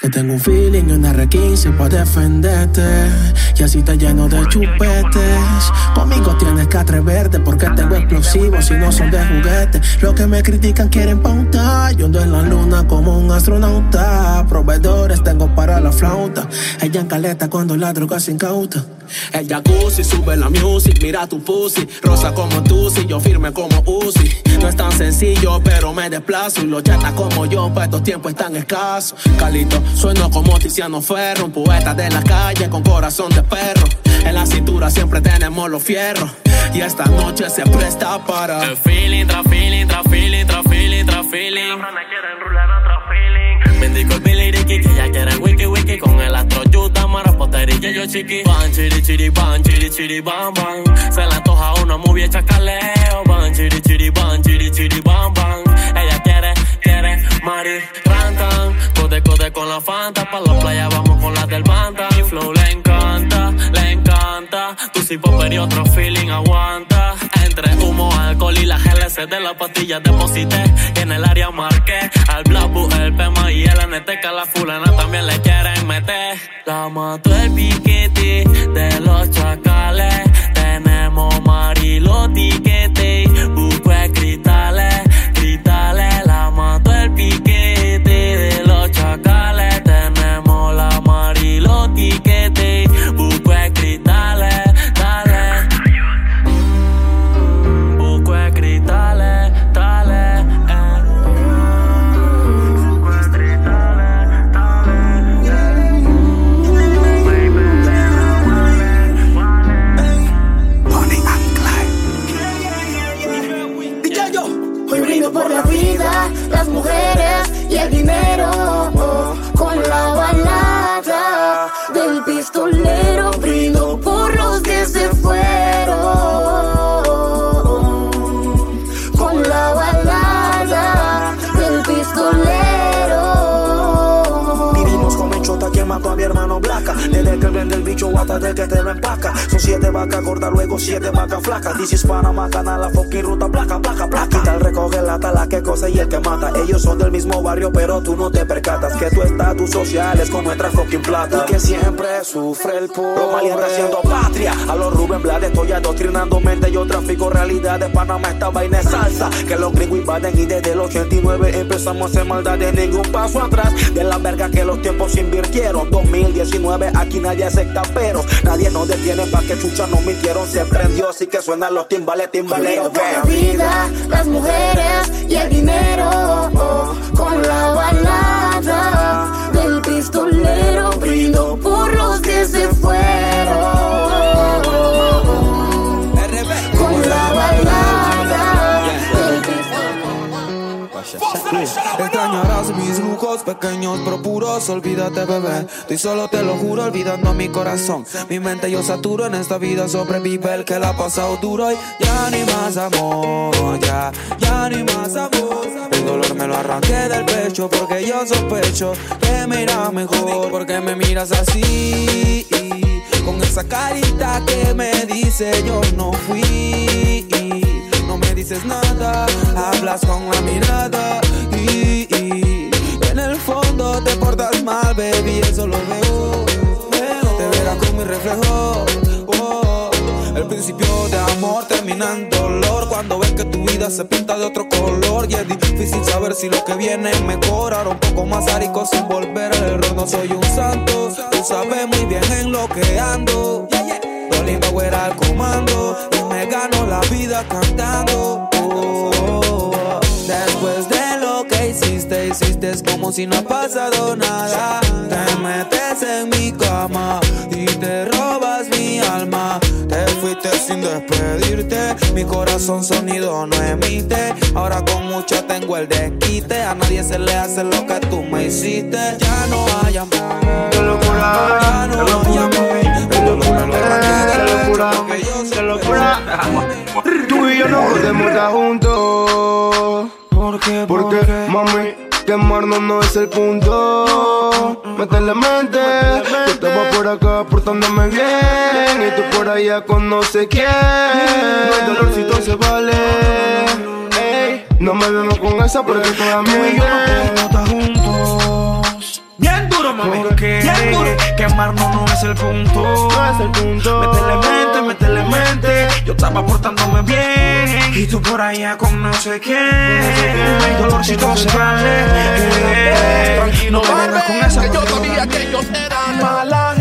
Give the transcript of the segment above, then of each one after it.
Que tengo un feeling y una R15 para defenderte. Y así te lleno de chupetes. Conmigo tienes que atreverte porque tengo explosivos y no son de juguete. Los que me critican quieren pautar. Yo ando en la luna como un astronauta. Proveedores tengo para la flauta. Ella en caleta cuando la droga se incauta. El jacuzzi sube la music, mira tu pussy. Rosa como tú, si yo firme como Uzi. No es tan sencillo, pero me desplazo. Y los chatas como yo, para estos tiempos están escasos. Calito, sueno como Tiziano Ferro. Un poeta de la calle con corazón de perro. En la cintura siempre tenemos los fierros. Y esta noche se presta para. El feeling, tra feeling, tra feeling, tra feeling, tra feeling. Bendigo el Billy Ricky, que ya quiere wiki wiki con el astro yuta, mara poterilla yo chiqui. Ban, chiri, chiri, ban, chiri, chiri, ban, ban. Se le antoja una movie hecha caleo. Ban, chiri, chiri, ban, chiri, chiri, ban, ban. Ella quiere, quiere, mari, rantan. Code, code con la fanta, pa' la playa vamos con las del banda. Mi flow le encanta, le encanta. Tu popper y otro feeling aguanta. Entre humo, alcohol y la GLC de las pastillas deposité. Y en el área marqué al Blabu, el Pema y el Aneteca. La fulana también le. La mató el piquete de los chacales. Tenemos Mari Hoy brindo por la vida, las mujeres y el dinero. con la balada del pistolero brindo por los que se fueron. Con la balada del pistolero. Vivimos con Menchota quien mató a mi hermano Blaca. Que vende el bicho hasta de que te lo empaca. Son siete vacas gordas, luego siete vacas flacas. This is Panama, canal, la fucking ruta, placa, placa, placa. Tal recoge la que cosa y el que mata. Ellos son del mismo barrio, pero tú no te percatas que tu estatus social es con nuestra fucking plata. Y que siempre sufre el pobre. Los está haciendo patria. A los Rubén Blades estoy adoctrinando mente. Yo trafico realidad de Panamá, esta vaina es salsa. Que los gringos invaden y desde el 89 empezamos a hacer maldad de ningún paso atrás. De la verga que los tiempos invirtieron. 2019, aquí nadie acepta pero Nadie nos detiene pa' que chucha no mintieron. Se prendió, así que suenan los timbales, timbaleros. La vida, las mujeres y el dinero. oh, con la balada del pistolero brindo por los que se fueron. Extrañarás mis lujos pequeños pero puros, olvídate bebé. Estoy solo te lo juro, olvidando mi corazón. Mi mente yo saturo en esta vida, sobrevive el que la ha pasado duro y ya ni más amor, ya, ya ni más amor. El dolor me lo arranqué del pecho porque yo sospecho que me irá mejor. Porque me miras así, con esa carita que me dice yo no fui. Dices nada, hablas con la mirada y, en el fondo te portas mal, baby, eso lo veo. Te verás con mi reflejo. oh. El principio de amor termina en dolor cuando ves que tu vida se pinta de otro color y es difícil saber si lo que viene es mejor. Ahora un poco más arico sin volver al error. No soy un santo, tú sabes muy bien en lo que ando. Rolling Power al comando gano la vida cantando. Oh, Después de lo que hiciste, hiciste como si no ha pasado nada. Te metes en mi cama y te robas mi alma. Te fuiste sin despedirte, mi corazón sonido no emite. Ahora con mucho tengo el desquite, a nadie se le hace lo que tú me hiciste. Ya no hay amor, ya no hay amor. Locura, locura. Tú y yo no podemos estar juntos. ¿Por qué? Porque, mami, quemarnos no es el punto. Métele mente, yo estaba por acá portándome bien. Y tú por allá con no sé quién. No hay dolorcito, se vale. No me vemos con esa porque toda Tú y yo no podemos estar juntos. Bien duro duro, mami. Porque quemarnos no es el punto. No es el punto. Métele mente, métele mente. Yo estaba portándome bien. Y tú por allá con no sé quién. Mi dolorcito se vale. Tranquilo, no vengas con esa. Que yo sabía que ellos eran Mala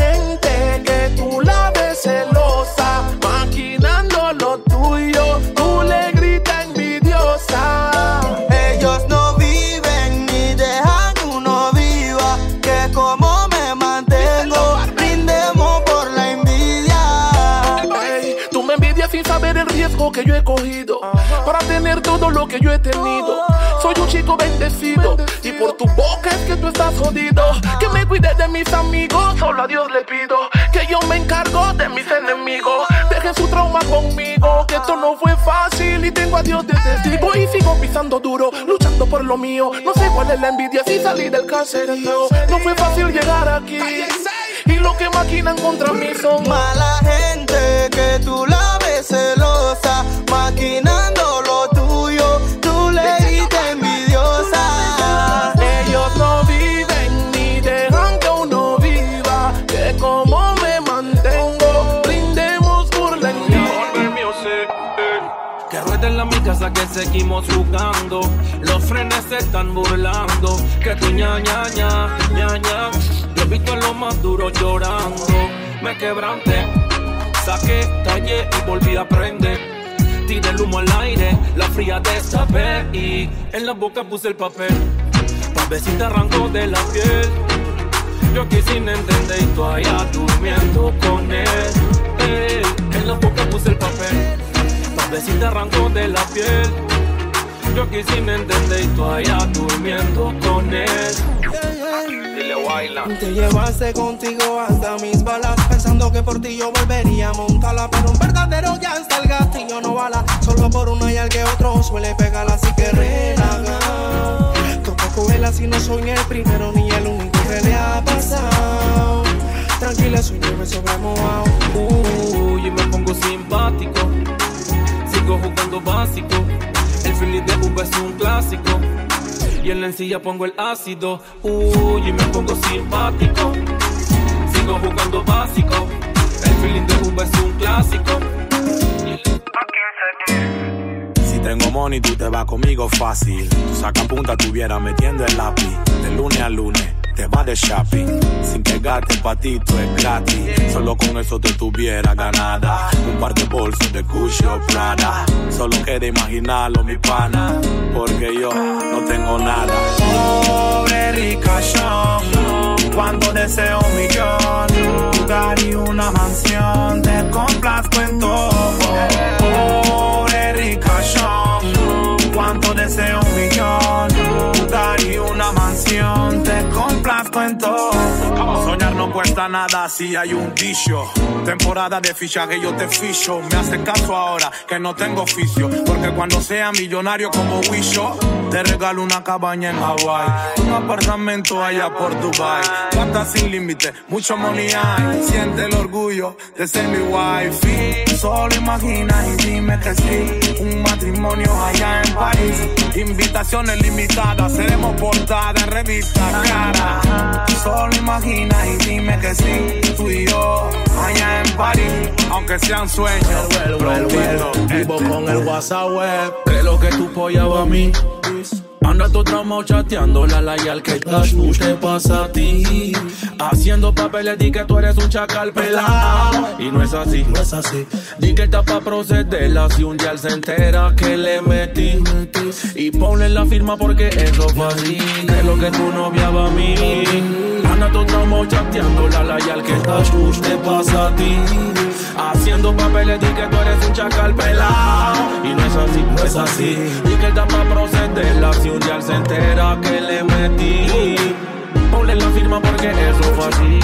que yo he cogido para tener todo lo que yo he tenido. Soy un chico bendecido y por tu boca es que tú estás jodido. Que me cuide de mis amigos, solo a Dios le pido. Que yo me encargo de mis enemigos. Deje su trauma conmigo, que esto no fue fácil y tengo a Dios de testigo. Y sigo pisando duro, luchando por lo mío. No sé cuál es la envidia si salí del caserío. No fue fácil llegar aquí. Y lo que maquinan contra mí son Mala gente que tú la celosa, maquinando lo tuyo, tú le dices envidiosa. Ellos no viven ni dejan que uno viva. Que como me mantengo, brindemos por la Que rueden la mi casa que seguimos jugando. Los frenes se están burlando. Que tu ña ña ña ña ña. Yo he visto a lo más duro llorando. Me quebranté, saqué, tallé y volví a aprender. Tiré el humo al aire, la fría destapé y en la boca puse el papel. Pa' ver si te arrancó de la piel. Yo aquí sin entender y tú allá durmiendo con él. Eh, en la boca puse el papel. Pa' ver si te arrancó de la piel. Yo aquí sin entender y tú allá durmiendo con él. Dile. Te llevaste contigo hasta mis balas Pensando que por ti yo volvería a montarla Pero un verdadero ya está el gatillo no bala Solo por una y al que otro suele pegarla Así que relaja Tampoco él así no soy ni el primero ni el único que le ha pasado Tranquila soy yo me sobremojado Uy, y me pongo simpático. Sigo jugando básico. El feeling de Uva es un clásico. Y en la encilla pongo el ácido. Uy, y me pongo simpático. Sigo jugando básico. El feeling de Uva es un clásico. Si tengo money, tú te vas conmigo fácil. Tu saca punta tuviera metiendo el lápiz. De lunes a lunes, te vas de shopping. Sin que gastes pa' ti, tú es gratis. Solo con eso te tuviera ganada. Un par de bolsos de Gucci o Prada. Solo queda imaginarlo, mi pana. Porque yo no tengo nada. Pobre ricachón, cuando deseo un millón, lugar y una mansión, te complazco en todo. Pobre ricachón, cuando deseo un millón, lugar y una mansión, te complazco en todo. Soñar no cuesta nada si hay un dicho. Temporada de fichaje yo te ficho. Me hace caso ahora que no tengo oficio. Porque cuando sea millonario como Wisho, te regalo una cabaña en Hawaii. Un apartamento allá por Dubai. Plata sin límite, mucho money hay. Siente el orgullo de ser mi wife. Solo imagina y dime que sí. Un matrimonio allá en París. Invitaciones limitadas, seremos portada revista cara. Solo imagina y dime que sí. Tú y yo allá en París. Aunque sean sueños. prontito. Vivo con el WhatsApp web. Creo que tu polla va a mí. Anda tu trauma chateando la la y al que estás tú te pasa a ti. Haciendo papeles di que tú eres un chacal pelado. Y no es así, No es así. Di que está pa' procederla si un día él se entera que le metí. Y ponle la firma porque eso fue así. Que lo que tu novia va a mí. Anda tu trauma chateando la la y al que estás tú te pasa a ti. Haciendo papeles di que tú eres un chacal pelado. Y no es así, no es así. Di que está pa' procederla si un día se entera que le metí. Ponle la firma porque eso fue así.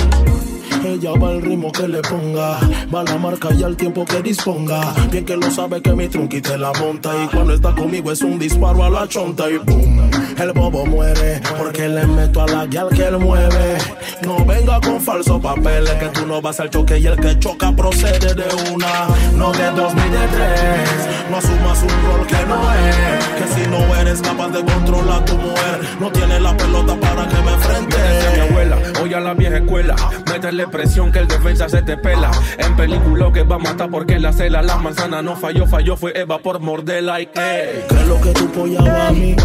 Ella va al ritmo que le ponga, va la marca y al tiempo que disponga. Bien que lo sabe que mi trunqui te la monta. Y cuando está conmigo es un disparo a la chonta y boom. El bobo muere porque le meto a la guial que él mueve. No venga con falsos papeles que tú no vas al choque y el que choca procede de una. No de dos ni de tres. No asumas un rol que no es. Que si no eres capaz de controlar a tu mujer, no tienes la pelota para que me enfrente. mi abuela. Hoy a la vieja escuela. Métele presión que el defensa se te pela. En película que va a matar porque la cela, la manzana no falló, falló, fue Eva por morderla y que. ¿Qué es lo que tú polla a mí?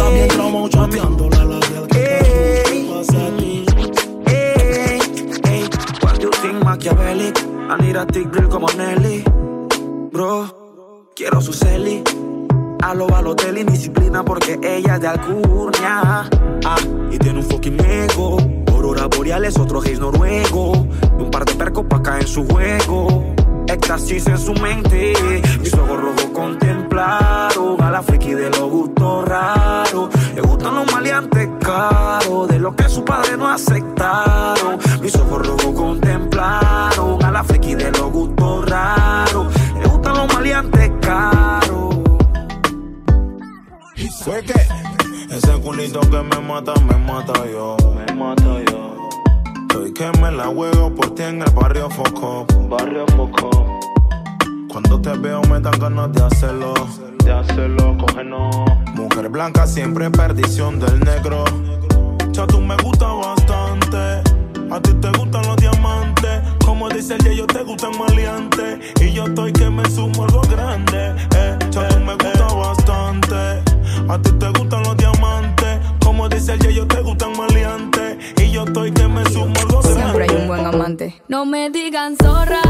Anda bien traumado chateando la labial que pasa a ti. What you think Machiavelli? I need a thick grill como Nelly. Bro, quiero su celi. A lo Balotelli, disciplina porque ella es de Alcurnia. Ah, y tiene un fucking ego. Aurora boreales, otro gays noruego. Un par de percos pa' caer en su juego. Éxtasis en su mente. Mis ojos rojos contemplaron a la friki de los gustos raros. Le gustan los maleantes caros, de lo que su padre no aceptaron. Mis ojos rojos contemplaron a la friki de los gustos raros. Le gustan los maleantes caros. Fue que ese culito que me mata, me mata yo. Me mata yo. Estoy que me la juego por ti en el barrio Foco. Barrio Foco. Cuando te veo me dan ganas de hacerlo. De hacerlo, cógenos. Mujer blanca siempre perdición del negro. Ya tú me gusta bastante. A ti te gustan los diamantes. Como dice el yo te gustan maleantes. Y yo estoy que me sumo algo grande. Eh, ya tú me gusta bastante. A ti te gustan los diamantes. Como dice el yo te gustan maleantes. No me digan zorra.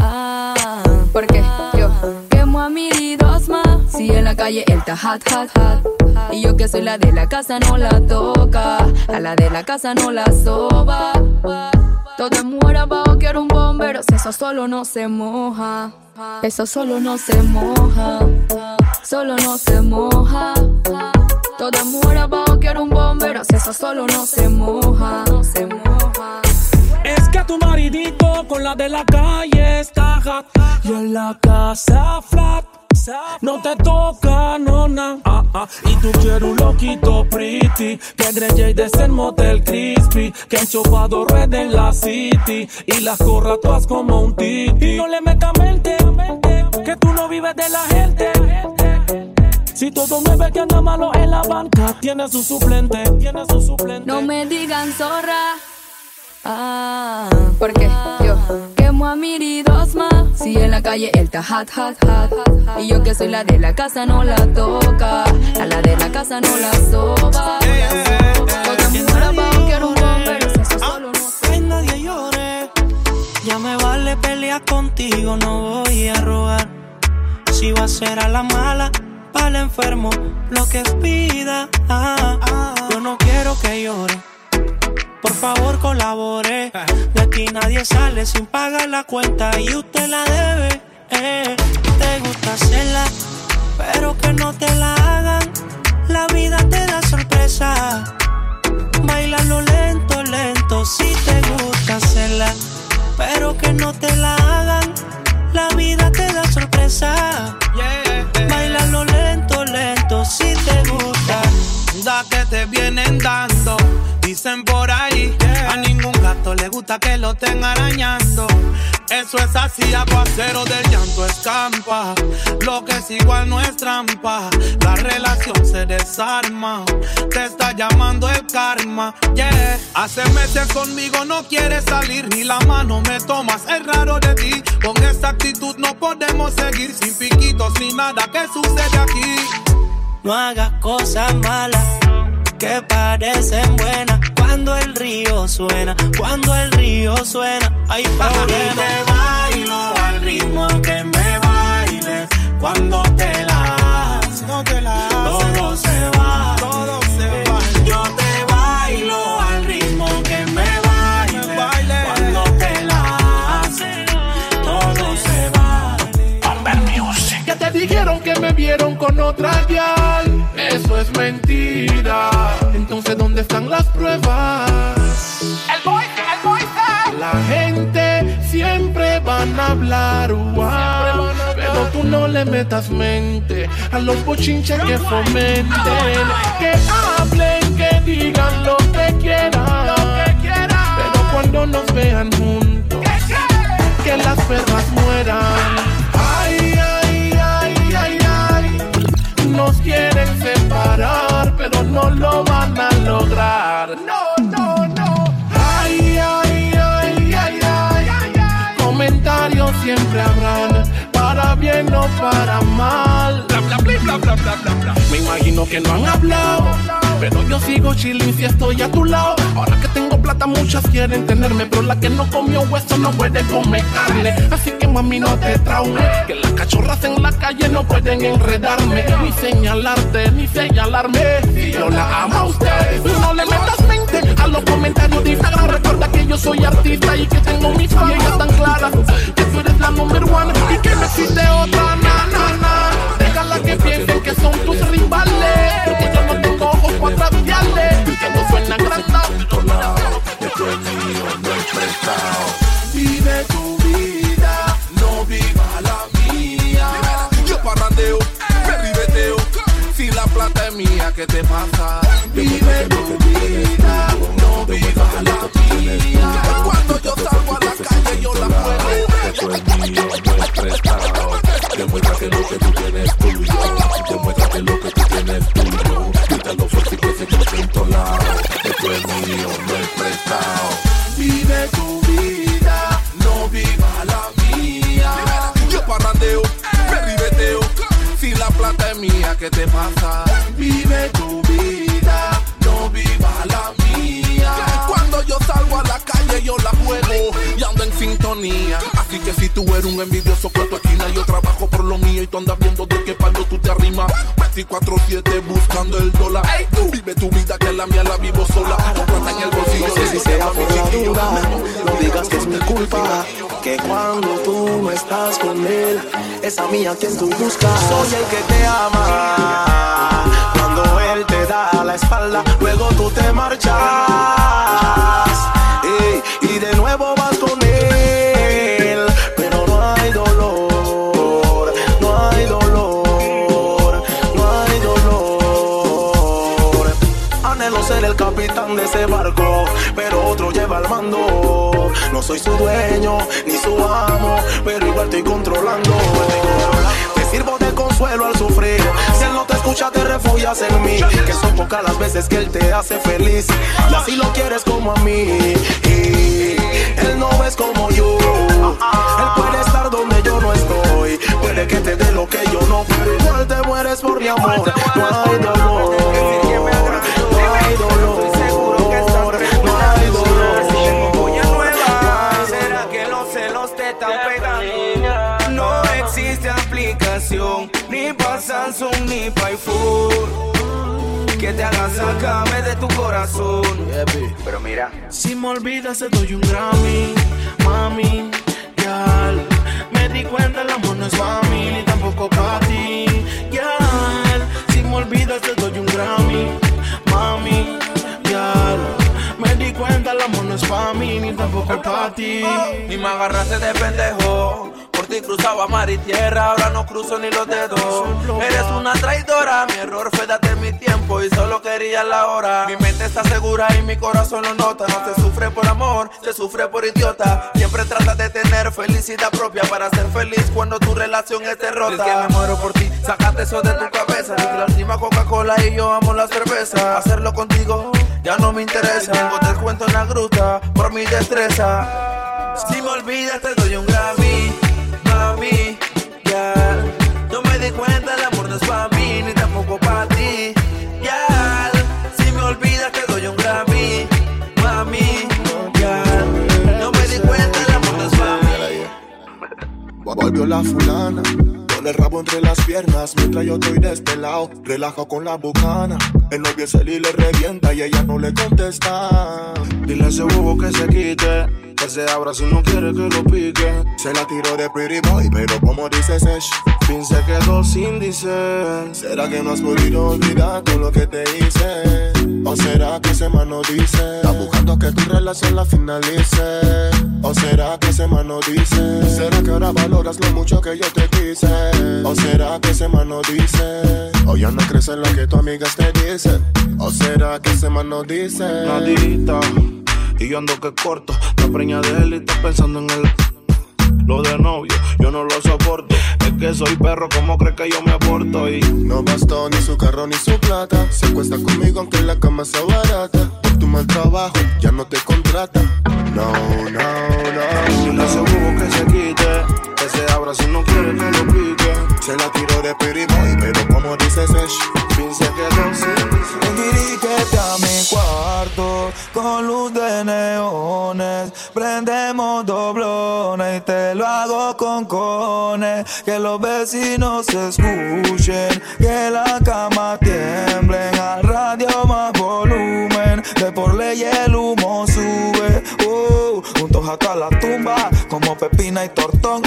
Ah, porque yo quemo a mi dos más. Si en la calle él está hot, hot, hot. Y yo que soy la de la casa no la toca. A la de la casa no la soba. Todo muera abajo, quiero un bombero. Si eso solo no se moja. Eso solo no se moja. Solo no se moja. Toda muera abajo, quiero un bombero. Si eso solo no se moja. No se moja. Es que tu maridito con la de la calle está hot y en la casa flat. No te toca, nona. Ah, ah. Y tú quieres un loquito pretty. Que Grey de ser motel crispy. Que han chupado red en la city. Y las corra todas como un titi. Y no le metas mente. Que tú no vives de la gente. Si todo mueve que anda malo en la banca, tiene su suplente, tiene su suplente. No me digan zorra. Ah, porque yo quemo a mi más. Si en la calle él está hot, hot, hot. Y yo que soy la de la casa no la toca. A la de la casa no la soba. Ya me vale pelear contigo, no voy a rogar. Si va a ser a la mala, para el enfermo, lo que pida. Ah, ah. Yo no quiero que llore. Por favor colabore. De aquí nadie sale sin pagar la cuenta y usted la debe. eh. Te gusta hacerla, pero que no te la hagan. La vida te da sorpresa. Bailalo lento, lento, si te gusta hacerla, pero que no te la hagan. La vida te da sorpresa. Bailalo lento, lento, si te gusta. Da que te vienen dando. Dicen por ahí, a ningún gato le gusta que lo estén arañando. Eso es así, aguacero del llanto escampa. Lo que es igual no es trampa. La relación se desarma. Te está llamando el karma. Yeah. Hace conmigo no quieres salir. Ni la mano me tomas. Es raro de ti. Con esta actitud no podemos seguir. Sin piquitos ni nada. ¿Qué sucede aquí? No hagas cosas malas que parecen buenas cuando el río suena, cuando el río suena. Hay Ahorita bailo al ritmo que me bailes cuando te la haces. Todo se va, todo se va. Yo te bailo al ritmo que me bailes cuando te la haces. Todo se va. Que te dijeron que me vieron con otra yal. Eso es mentira. Entonces, ¿dónde están las pruebas? El boy, el boy La gente siempre van a hablar, wow, pero tú no le metas mente a los bochinches que fomenten. Que hablen, que digan lo que quieran, pero cuando nos vean juntos, que las perras mueran. No lo van a lograr. Para mal. Bla, bla, bla, bla, bla, bla, bla, Me imagino que no han hablado. Pero yo sigo chilling si estoy a tu lado. Ahora que tengo plata, muchas quieren tenerme. Pero la que no comió hueso no puede comer carne. Así que mami, no te traume. Que las cachorras en la calle no pueden enredarme. Ni señalarte, ni señalarme. Si yo la amo a usted, no le metas los comentarios de Instagram. Recuerda que yo soy artista y que tengo mis familias tan claras. Que tú eres la number one y que no existe otra. Na, na, na. Déjala que piensen que son tus rivales. Que yo no tengo ojos para traviarle. Que no suena grandado. Vive tu vida, no viva la mía. Yo parrandeo, me ribeteo. Si la plata es mía, ¿qué te pasa? Vive tu mía, ¿qué te pasa? Vive tu vida, no viva la mía. Cuando yo salgo a la calle yo la juego y ando en sintonía. Así que si tú eres un envidioso tu esquina, yo trabajo por lo mío y tú andas viendo de qué te arrimas. 24-7 buscando el dólar. Ey, tú vive tu vida que la mía la vivo sola. Plata en el bolsillo. No sé si sea por mi la duda, no digas que es mi culpa. Que cuando tú no estás con él, es a mí a quien tú buscas. Soy el que te ama. Cuando él te da la espalda, luego tú te marchas. Ey, y de nuevo ese barco, pero otro lleva el mando. No soy su dueño ni su amo, pero igual estoy controlando. Te sirvo de consuelo al sufrir. Si él no te escucha, te refugias en mí. Que son pocas las veces que él te hace feliz. Y así lo quieres como a mí. Y él no es como yo. Él puede estar donde yo no estoy. Puede que te dé lo que yo no, pero igual te mueres por mi amor. No dolor. No hay dolor. Aplicación, ni para Samsung ni para iPhone, que te haga sacarme de tu corazón. Pero mira, Si me olvidas te doy un Grammy, mami, yal. Me di cuenta el amor no es para mí, ni tampoco para ti, yal. Si me olvidas te doy un Grammy, mami, yal. Me di cuenta el amor no es para mí, ni tampoco para ti. Ni me agarraste de pendejo. Ti cruzaba mar y tierra, ahora no cruzo ni los dedos. Eres una traidora, mi error fue darte mi tiempo y solo quería la hora. Mi mente está segura y mi corazón lo nota. No se sufre por amor, se sufre por idiota. Siempre trata de tener felicidad propia para ser feliz cuando tu relación esté rota. Es que me muero por ti, sacate eso de tu cabeza. Dije la última Coca-Cola y yo amo la cerveza. Hacerlo contigo ya no me interesa. Tengo descuento en la gruta por mi destreza. Si me olvidas te doy un Grammy, Volvió la fulana, con el rabo entre las piernas, mientras yo estoy despelado, relajo con la bucana. El novio se le revienta y ella no le contesta. Dile a ese bobo que se quite, que se abra si no quiere que lo pique. Se la tiró de pretty boy, pero como dice Sesh, fin se quedó sin dice. ¿Será que no has podido olvidar todo lo que te hice? ¿O será que ese man no dice? Está buscando que tu relación la finalice. ¿O será que ese man no dice? ¿Será que ahora valoras lo mucho que yo te quise? ¿O será que ese man no dice? ¿O ya no crees en lo que tus amigas te dicen? ¿O será que ese man no dice? Nadita, y yo ando que corto. La preña de él y está pensando en él. Lo de novio, yo no lo soporto. Es que soy perro, ¿cómo crees que yo me aporto? Y No bastó ni su carro ni su plata. Se acuesta conmigo aunque la cama sea barata. Por tu mal trabajo ya no te contrata. No, no, no. A ese bobo que se quite, que se abra si no quiere que lo pique. se la tiró de boy, pero como dice Sesh, fin se quedó sin Dirígete a mi cuarto con luz de neones. Prendemos doblones y te lo hago con cones. Que los vecinos se escuchen, que la cama tiemble. Al radio más volumen, de por ley el humo hasta la tumba, como pepina y tortón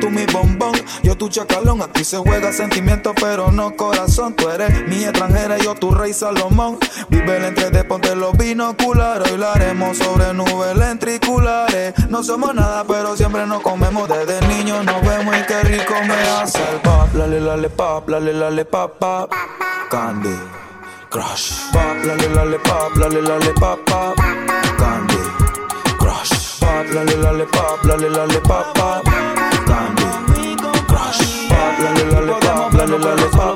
tú mi bombón, yo tu chacalón. Aquí se juega sentimiento, pero no corazón. Tú eres mi extranjera, yo tu rey Salomón. Vive el entre de ponte los binoculares. Hoy sobre nubes lentriculares. No somos nada, pero siempre nos comemos. Desde niños nos vemos y qué rico me hace el pop. Lale, lale, pop, lale, lale, pop, pop. Candy. Crush. Pop, lale, lale, pop, lale, lale, pop, pop. Candy. Crush. Pop, lale, lale, pop, lale, lale, pop, pop. Si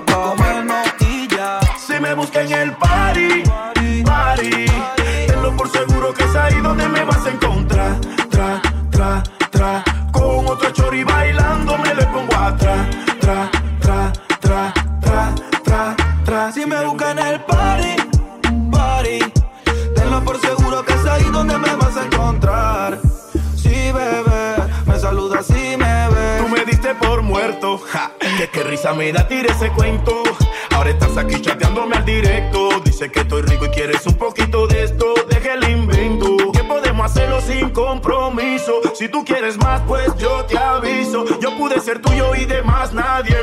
Si tú quieres más, pues yo te aviso. Yo pude ser tuyo y de más nadie.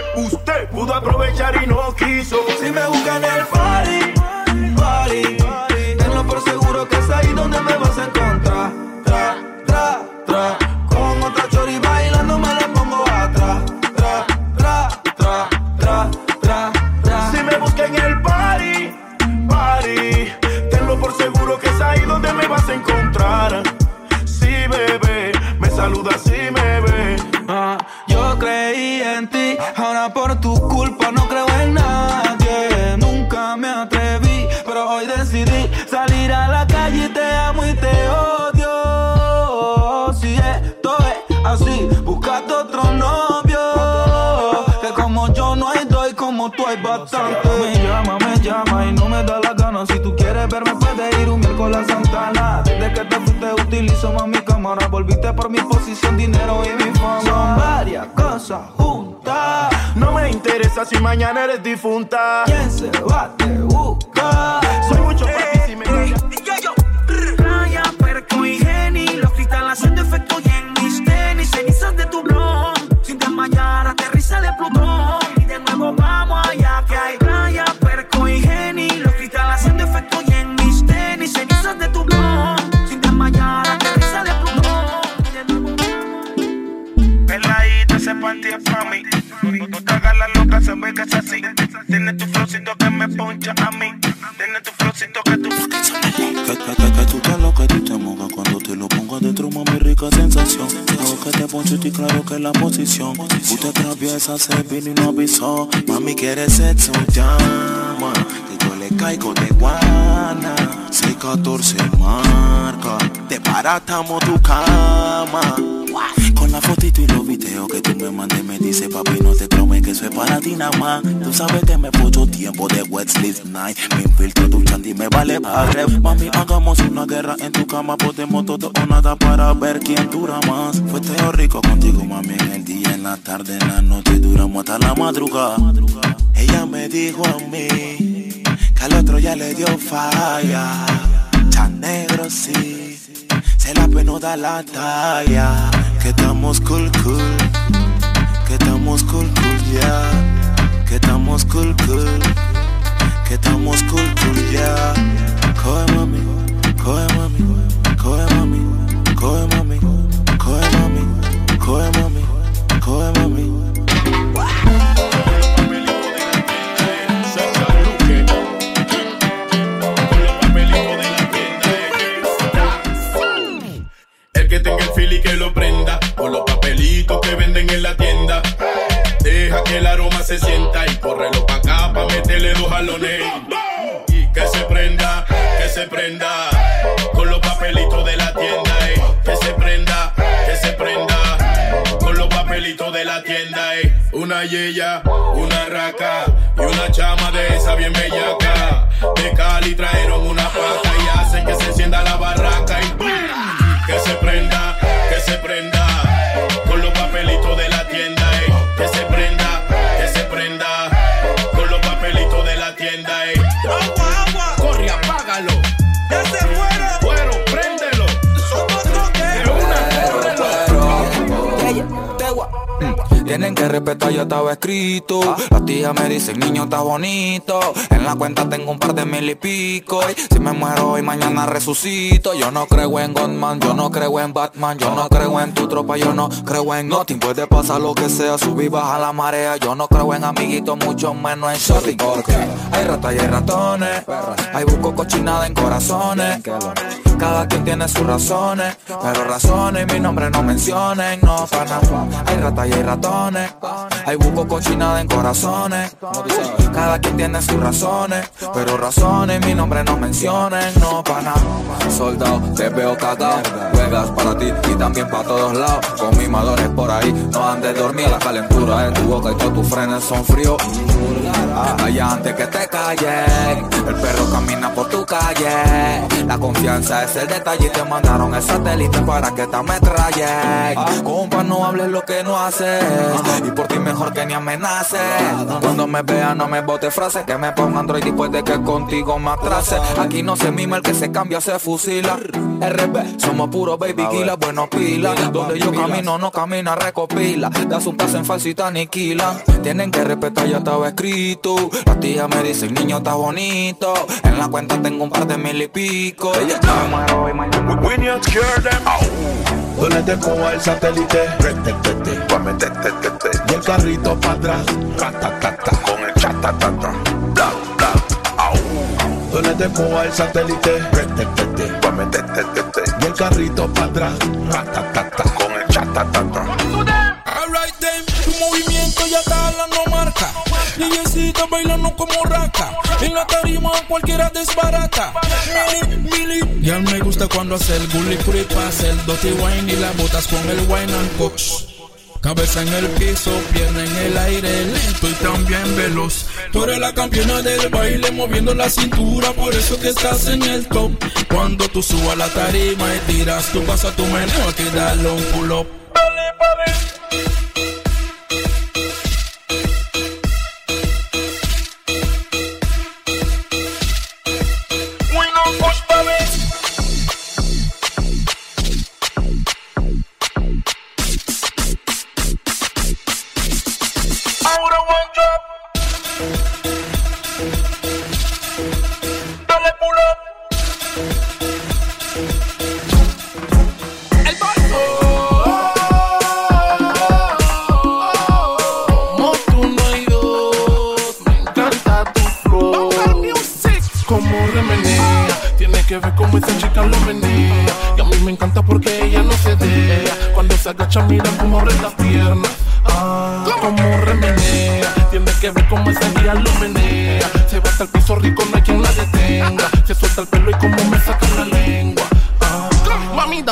Más mi cámara. Volviste por mi posición, dinero y mi fama. Son varias cosas juntas. No me interesa si mañana eres difunta. ¿Quién se va atraviesas, se vino y no avisó. Mami, quiere sexo, llama. Que yo le caigo de guana. 614 marca. Te paratamos tu cama. La fotito y los videos que tú me mandes me dice papi no te cromes que eso es para ti nada más Tú sabes que me puso tiempo de wet sleep night. Me infiltro tu chandy me vale barre Mami hagamos una guerra en tu cama Podemos todo o nada para ver quién dura más. Fue todo rico contigo mami en el día, en la tarde, en la noche Duramos hasta la madrugada. Ella me dijo a mí Que al otro ya le dio falla. Tan negro sí se la pena da la talla. Que estamos cool, cool. Que estamos cool, cool, ya. Que estamos cool, cool. Que estamos cool, cool, ya. Coge mami, coge mami, coge mami, coge mami, coge mami, coge mami, coge mami. Que lo prenda. Con los papelitos que venden en la tienda. Deja que el aroma se sienta y córrelo pa' acá pa' meterle dos jalones. Y que se prenda, que se prenda. Con los papelitos de la tienda, eh. Que se prenda, que se prenda. Con los papelitos de la tienda, eh. Una y ella una raca y una chama de esa bien bellaca. De Cali trajeron una pata y hacen que se encienda la barraca y que se prenda, que se prenda con los papelitos de la tienda, Tienen que respetar, ya estaba escrito. Las tías me dicen, niño, está bonito. En la cuenta tengo un par de mil y pico. Y si me muero hoy, mañana resucito. Yo no creo en Godman, yo no creo en Batman. Yo no creo en tu tropa, yo no creo en nothing. Puede pasar lo que sea, subir, baja la marea. Yo no creo en amiguitos, mucho menos en shopping. Porque hay ratas y hay ratones. Hay busco cochinada en corazones. Cada quien tiene sus razones, pero razones mi nombre no mencionen, no pana. Hay ratas y hay ratones, hay buco cochinada en corazones. Cada quien tiene sus razones, pero razones mi nombre no mencionen, no pana. Soldado, te veo cagado, juegas para ti y también para todos lados. Con mimadores por ahí, no andes dormir, la calentura en tu boca y todos tus frenes son fríos. Allá antes que te calles, el perro camina por tu calle. La confianza es el detalle y te mandaron el satélite para que te ametralles. Compa, no hables lo que no haces. Y por ti mejor que ni amenaces. Cuando me veas, no me bote frases. Que me ponga Android después de que contigo me atrase. Aquí no se mima el que se cambia, se fusila. RB, somos puro baby killer, bueno pila. Donde yo camino, no camina, recopila. Das un paso en falso y te aniquilan. Tienen que respetar, ya estaba escrito. Las tías me dicen, niño, está bonito. En la cuenta tengo un par de mil y pico. To cure them. Donde te coja el satélite, y el carrito para atrás, ratatata, con el chatatata, bla, bla, au. Te coja el satélite, y el carrito para atrás, ratatata, con el chatatata. Tu movimiento ya está Niñecita bailando como raca. En la tarima cualquiera desbarata. Mili, mili. Ya me gusta cuando hace el gully pasa el dirty wine y la botas con el wine and cox. Cabeza en el piso, pierna en el aire, lento y también veloz. Tú eres la campeona del baile, moviendo la cintura, por eso que estás en el top. Cuando tú subas la tarima y tiras tu paso a tu meneo, que darle un pull up.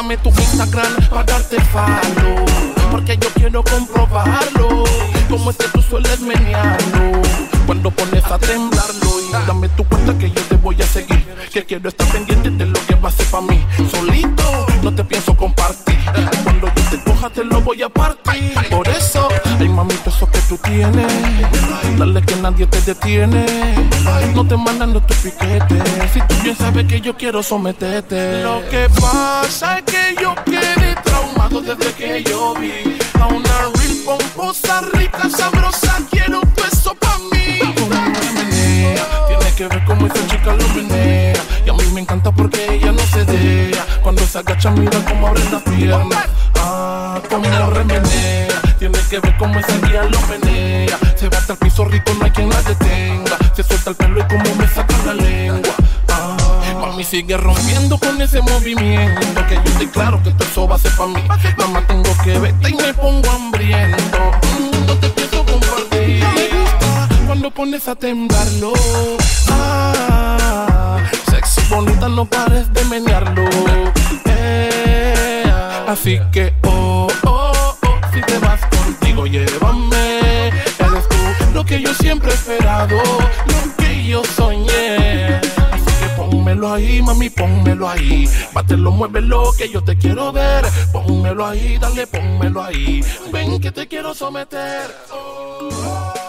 Dame tu Instagram para darte follow. Porque yo quiero comprobarlo. Como es que tú sueles menearlo. Cuando pones a temblarlo. Y dame tu cuenta que yo te voy a seguir. Que quiero estar pendiente de lo que va a ser para mí. Solito, no te pienso compartir. Te lo voy a partir. Por eso, ay mamito, eso que tú tienes. Dale que nadie te detiene. No te mandan los tus piquetes. Si tú bien sabes que yo quiero someterte. Lo que pasa es que yo quedé traumado desde que yo vi a una real pomposa, rica, sabrosa. Quiero tu eso pa' mí. Tiene que ver cómo esa chica lo menea. Y a mí me encanta porque ella no se deja. Cuando se agacha, mira cómo abre las piernas. Como remenea. Tiene que ver cómo esa guía lo menea. Se va hasta el piso rico, no hay quien la detenga. Se suelta el pelo y como me saca la lengua. Ah, mami sigue rompiendo con ese movimiento. Que yo estoy claro que todo eso va a ser pa' mí. Mamá, tengo que verte y me pongo hambriento. Mm, no te pienso compartir. Me gusta cuando pones a temblarlo. Ah, sexy, bonita, no pares de menearlo. Así que, oh, oh, oh, si te vas contigo, llévame. que yo siempre he esperado, lo que yo soñé. Así que pónmelo ahí, mami, pónmelo ahí. Bátelo, muévelo, que yo te quiero ver. Pónmelo ahí, dale, pónmelo ahí. Ven que te quiero someter. Oh.